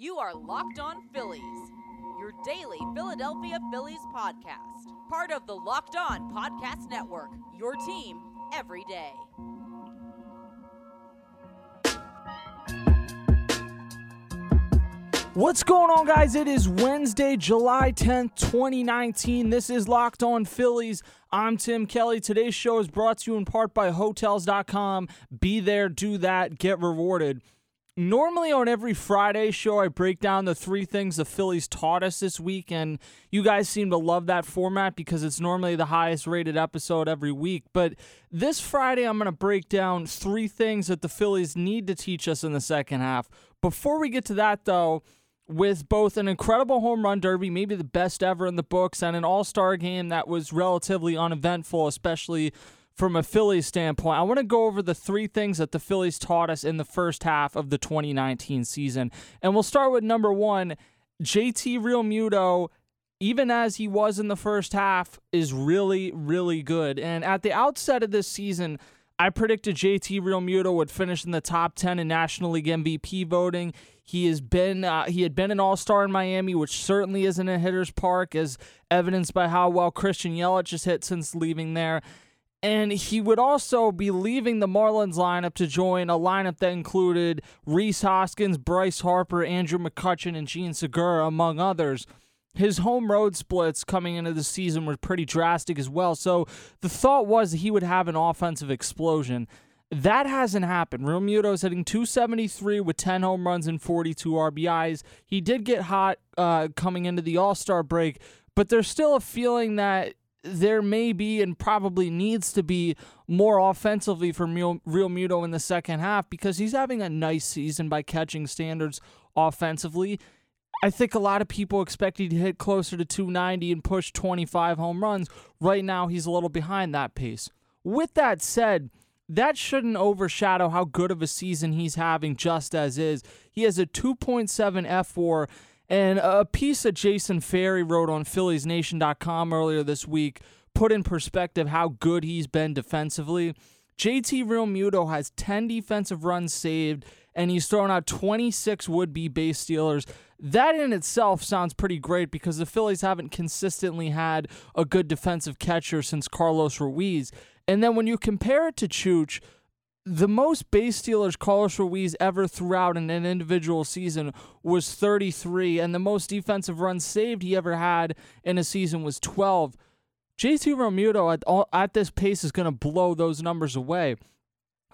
You are Locked On Phillies, your daily Philadelphia Phillies podcast. Part of the Locked On Podcast Network, your team every day. What's going on, guys? It is Wednesday, July 10th, 2019. This is Locked On Phillies. I'm Tim Kelly. Today's show is brought to you in part by Hotels.com. Be there, do that, get rewarded. Normally, on every Friday show, I break down the three things the Phillies taught us this week, and you guys seem to love that format because it's normally the highest rated episode every week. But this Friday, I'm going to break down three things that the Phillies need to teach us in the second half. Before we get to that, though, with both an incredible home run derby, maybe the best ever in the books, and an all star game that was relatively uneventful, especially from a Phillies standpoint. I want to go over the three things that the Phillies taught us in the first half of the 2019 season. And we'll start with number one JT Real Realmuto. Even as he was in the first half, is really, really good. And at the outset of this season, I predicted JT Real Realmuto would finish in the top 10 in National League MVP voting. He has been uh, he had been an All-Star in Miami, which certainly isn't a hitter's park, as evidenced by how well Christian Yelich has hit since leaving there. And he would also be leaving the Marlins lineup to join a lineup that included Rhys Hoskins, Bryce Harper, Andrew McCutchen, and Jean Segura, among others. His home road splits coming into the season were pretty drastic as well. So the thought was that he would have an offensive explosion. That hasn't happened. Realmuto is hitting 273 with 10 home runs and 42 RBIs. He did get hot uh, coming into the All Star break, but there's still a feeling that there may be and probably needs to be more offensively for Real Muto in the second half because he's having a nice season by catching standards offensively. I think a lot of people expected to hit closer to 290 and push 25 home runs. Right now, he's a little behind that pace. With that said, that shouldn't overshadow how good of a season he's having just as is. He has a 2.7 fWAR, and a piece that Jason Ferry wrote on PhilliesNation.com earlier this week put in perspective how good he's been defensively. JT Realmuto has 10 defensive runs saved, and he's thrown out 26 would be base stealers. That in itself sounds pretty great because the Phillies haven't consistently had a good defensive catcher since Carlos Ruiz. And then when you compare it to Chooch, the most base stealers Carlos Ruiz ever threw out in an individual season was 33, and the most defensive runs saved he ever had in a season was 12. JT Realmuto at, at this pace is going to blow those numbers away.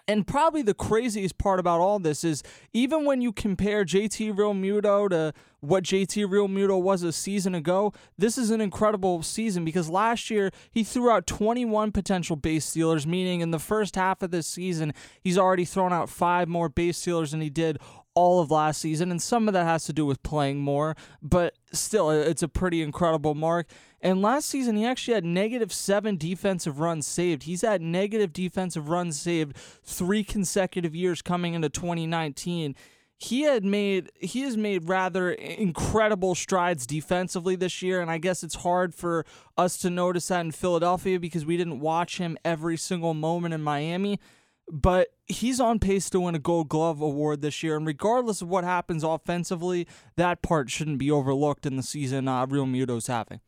And probably the craziest part about all this is even when you compare JT Realmuto to what JT Realmuto was a season ago, this is an incredible season because last year he threw out 21 potential base stealers, meaning in the first half of this season, he's already thrown out five more base stealers than he did all of last season. And some of that has to do with playing more, but still, it's a pretty incredible mark. And last season, he actually had negative seven defensive runs saved. He's had negative defensive runs saved three consecutive years coming into 2019. He had made he has made rather incredible strides defensively this year, and I guess it's hard for us to notice that in Philadelphia because we didn't watch him every single moment in Miami. But he's on pace to win a Gold Glove award this year, and regardless of what happens offensively, that part shouldn't be overlooked in the season uh, Realmuto's having.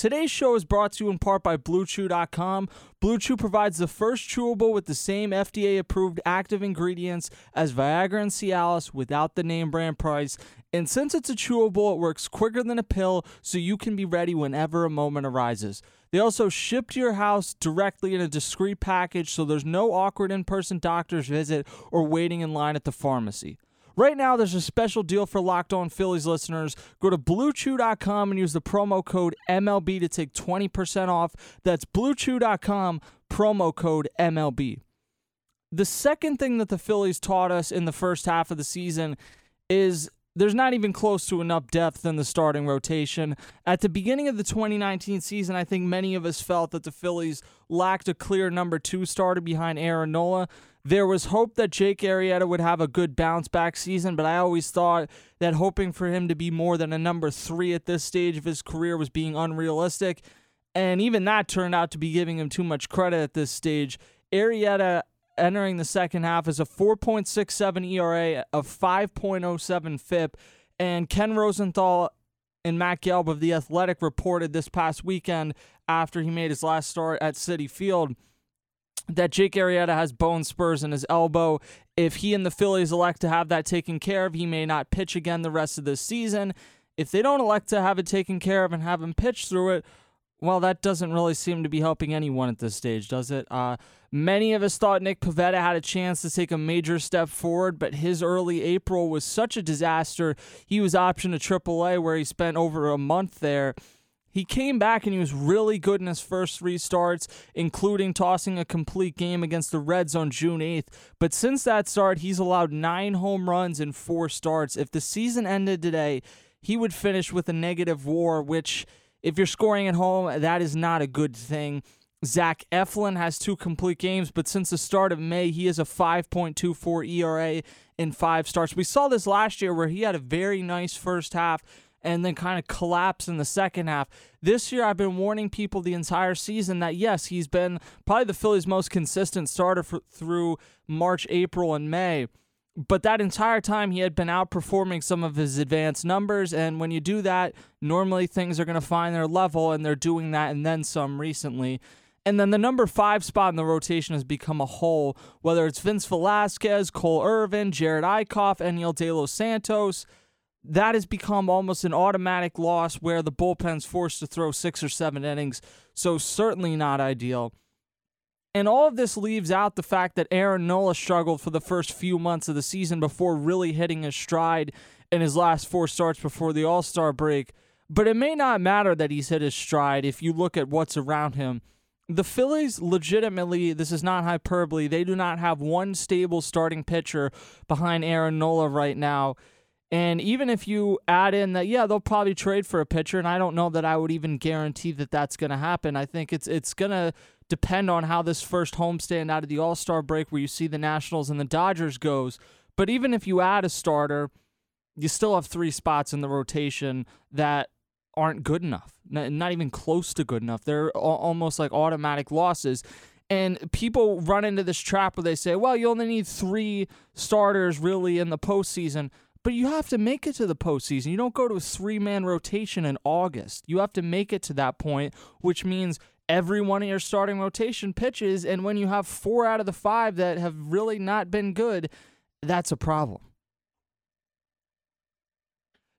Today's show is brought to you in part by BlueChew.com. BlueChew provides the first chewable with the same FDA approved active ingredients as Viagra and Cialis without the name brand price. And since it's a chewable, it works quicker than a pill, so you can be ready whenever a moment arises. They also ship to your house directly in a discreet package, so there's no awkward in person doctor's visit or waiting in line at the pharmacy. Right now, there's a special deal for Locked On Phillies listeners. Go to BlueChew.com and use the promo code MLB to take 20% off. That's BlueChew.com, promo code MLB. The second thing that the Phillies taught us in the first half of the season is there's not even close to enough depth in the starting rotation. At the beginning of the 2019 season, I think many of us felt that the Phillies lacked a clear number two starter behind Aaron Nola. There was hope that Jake Arrieta would have a good bounce back season, but I always thought that hoping for him to be more than a number three at this stage of his career was being unrealistic. And even that turned out to be giving him too much credit at this stage. Arrieta entering the second half is a 4.67 ERA, a 5.07 FIP, And Ken Rosenthal and Matt Gelb of The Athletic reported this past weekend after he made his last start at Citi Field that Jake Arrieta has bone spurs in his elbow. If he and the Phillies elect to have that taken care of, he may not pitch again the rest of the season. If they don't elect to have it taken care of and have him pitch through it, well, that doesn't really seem to be helping anyone at this stage, does it? Uh, many of us thought Nick Pivetta had a chance to take a major step forward, but his early April was such a disaster. He was optioned to AAA, where he spent over a month there. He came back and he was really good in his first three starts, including tossing a complete game against the Reds on June 8th. But since that start, he's allowed nine home runs in four starts. If the season ended today, he would finish with a negative war, which, if you're scoring at home, that is not a good thing. Zach Eflin has two complete games, but since the start of May, he has a 5.24 ERA in five starts. We saw this last year where he had a very nice first half and then kind of collapse in the second half. This year, I've been warning people the entire season that yes, he's been probably the Phillies' most consistent starter for, through March, April, and May. But that entire time, he had been outperforming some of his advanced numbers. And when you do that, normally things are going to find their level, and they're doing that and then some recently. And then the number five spot in the rotation has become a hole, whether it's Vince Velasquez, Cole Irvin, Jerad Eickhoff, Enyel De Los Santos that has become almost an automatic loss where the bullpen's forced to throw six or seven innings. So, certainly not ideal. And all of this leaves out the fact that Aaron Nola struggled for the first few months of the season before really hitting his stride in his last four starts before the All Star break. But it may not matter that he's hit his stride if you look at what's around him. The Phillies legitimately, this is not hyperbole, they do not have one stable starting pitcher behind Aaron Nola right now. And even if you add in that, yeah, they'll probably trade for a pitcher, and I don't know that I would even guarantee that that's going to happen. I think it's it's going to depend on how this first homestand out of the All Star break, where you see the Nationals and the Dodgers goes. But even if you add a starter, you still have three spots in the rotation that aren't good enough, not even close to good enough. They're almost like automatic losses. And people run into this trap where they say, well, you only need three starters really in the postseason. But you have to make it to the postseason. You don't go to a three man rotation in August. You have to make it to that point, which means every one of your starting rotation pitches. And when you have four out of the five that have really not been good, that's a problem.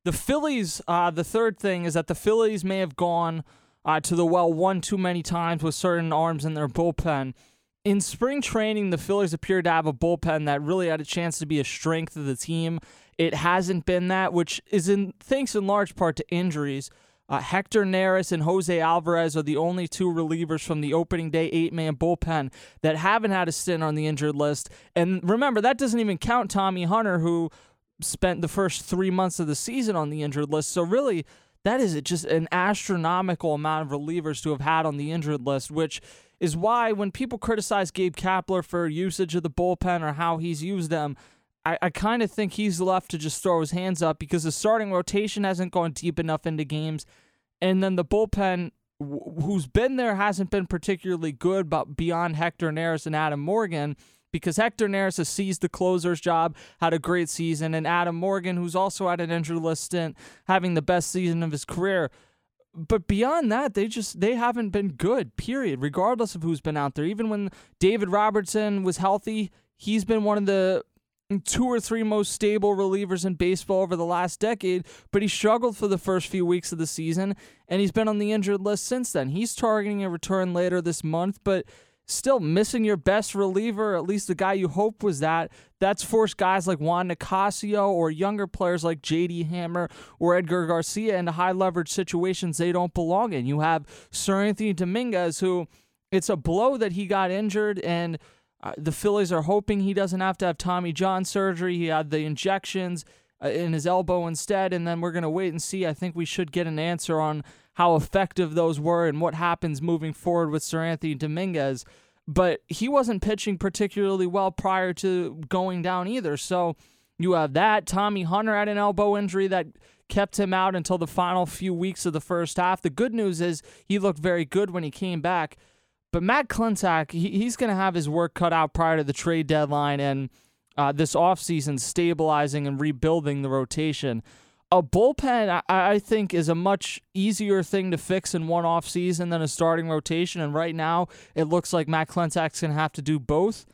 The Phillies, uh, the third thing is that the Phillies may have gone uh, to the well one too many times with certain arms in their bullpen. In spring training, the Phillies appeared to have a bullpen that really had a chance to be a strength of the team. It hasn't been that, which is in thanks in large part to injuries. Uh, Hector Neris and Jose Alvarez are the only two relievers from the opening day eight man bullpen that haven't had a stint on the injured list. And remember, that doesn't even count Tommy Hunter, who spent the first three months of the season on the injured list. So, really, that is just an astronomical amount of relievers to have had on the injured list, which is why when people criticize Gabe Kapler for usage of the bullpen or how he's used them, I, I kind of think he's left to just throw his hands up because the starting rotation hasn't gone deep enough into games. And then the bullpen, who's been there, hasn't been particularly good, but beyond Hector Neris and Adam Morgan, because Hector Neris has seized the closer's job, had a great season, and Adam Morgan, who's also had an injury list stint, having the best season of his career. But beyond that, they just they haven't been good. Period. Regardless of who's been out there, even when David Robertson was healthy, he's been one of the two or three most stable relievers in baseball over the last decade, but he struggled for the first few weeks of the season, and he's been on the injured list since then. He's targeting a return later this month, but still missing your best reliever, at least the guy you hope was that. That's forced guys like Juan Nicasio or younger players like JD Hammer or Edgar Garcia into high leverage situations they don't belong in. You have Seranthony Dominguez, who it's a blow that he got injured and – uh, the Phillies are hoping he doesn't have to have Tommy John surgery. He had the injections uh, in his elbow instead, and then we're going to wait and see. I think we should get an answer on how effective those were and what happens moving forward with Seranthony Dominguez. But he wasn't pitching particularly well prior to going down either. So you have that. Tommy Hunter had an elbow injury that kept him out until the final few weeks of the first half. The good news is he looked very good when he came back. But Matt Klentak, he, he's going to have his work cut out prior to the trade deadline and uh, this offseason stabilizing and rebuilding the rotation. a bullpen, I, I think, is a much easier thing to fix in one off season than a starting rotation. And right now, it looks like Matt Klentak's going to have to do both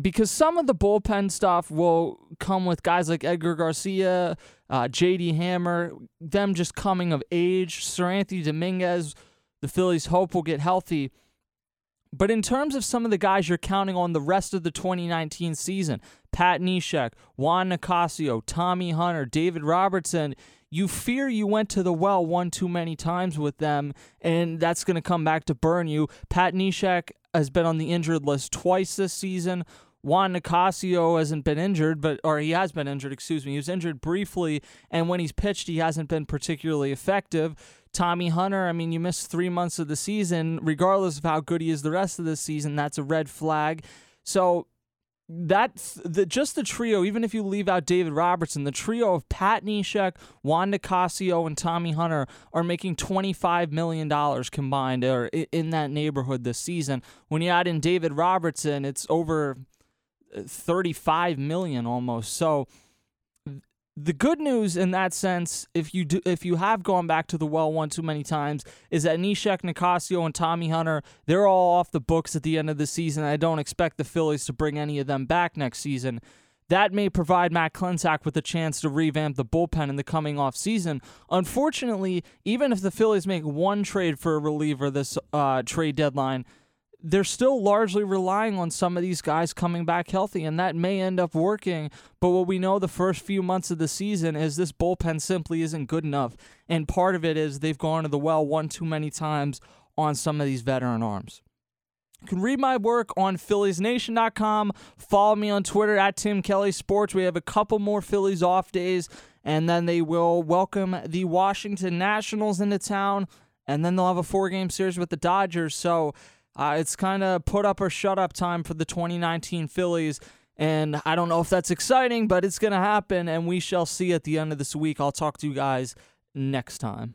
because some of the bullpen stuff will come with guys like Edgar Garcia, uh, JD Hammer, them just coming of age. Seranthony Dominguez, the Phillies hope will get healthy. But in terms of some of the guys you're counting on the rest of the 2019 season, Pat Neshek, Juan Nicasio, Tommy Hunter, David Robertson, you fear you went to the well one too many times with them, and that's going to come back to burn you. Pat Neshek has been on the injured list twice this season. Juan Nicasio hasn't been injured, but or he has been injured, excuse me. He was injured briefly, and when he's pitched, he hasn't been particularly effective. Tommy Hunter, I mean, you missed three months of the season, regardless of how good he is the rest of the season. That's a red flag. So that's the just the trio, even if you leave out David Robertson, the trio of Pat Neshek, Juan Nicasio, and Tommy Hunter are making $25 million combined or in that neighborhood this season. When you add in David Robertson, it's over 35 million almost. So the good news in that sense, if you do, if you have gone back to the well one too many times, is that Neshek, Nicasio, and Tommy Hunter, they're all off the books at the end of the season. I don't expect the Phillies to bring any of them back next season. That may provide Matt Klentak with a chance to revamp the bullpen in the coming off season. Unfortunately, even if the Phillies make one trade for a reliever this uh, trade deadline, they're still largely relying on some of these guys coming back healthy, and that may end up working. But what we know the first few months of the season is this bullpen simply isn't good enough. And part of it is they've gone to the well one too many times on some of these veteran arms. You can read my work on PhilliesNation.com. Follow me on Twitter at Tim Kelly Sports. We have a couple more Phillies off days, and then they will welcome the Washington Nationals into town, and then they'll have a four game series with the Dodgers. So, uh, it's kind of put up or shut up time for the 2019 Phillies. And I don't know if that's exciting, but it's going to happen, and we shall see at the end of this week. I'll talk to you guys next time.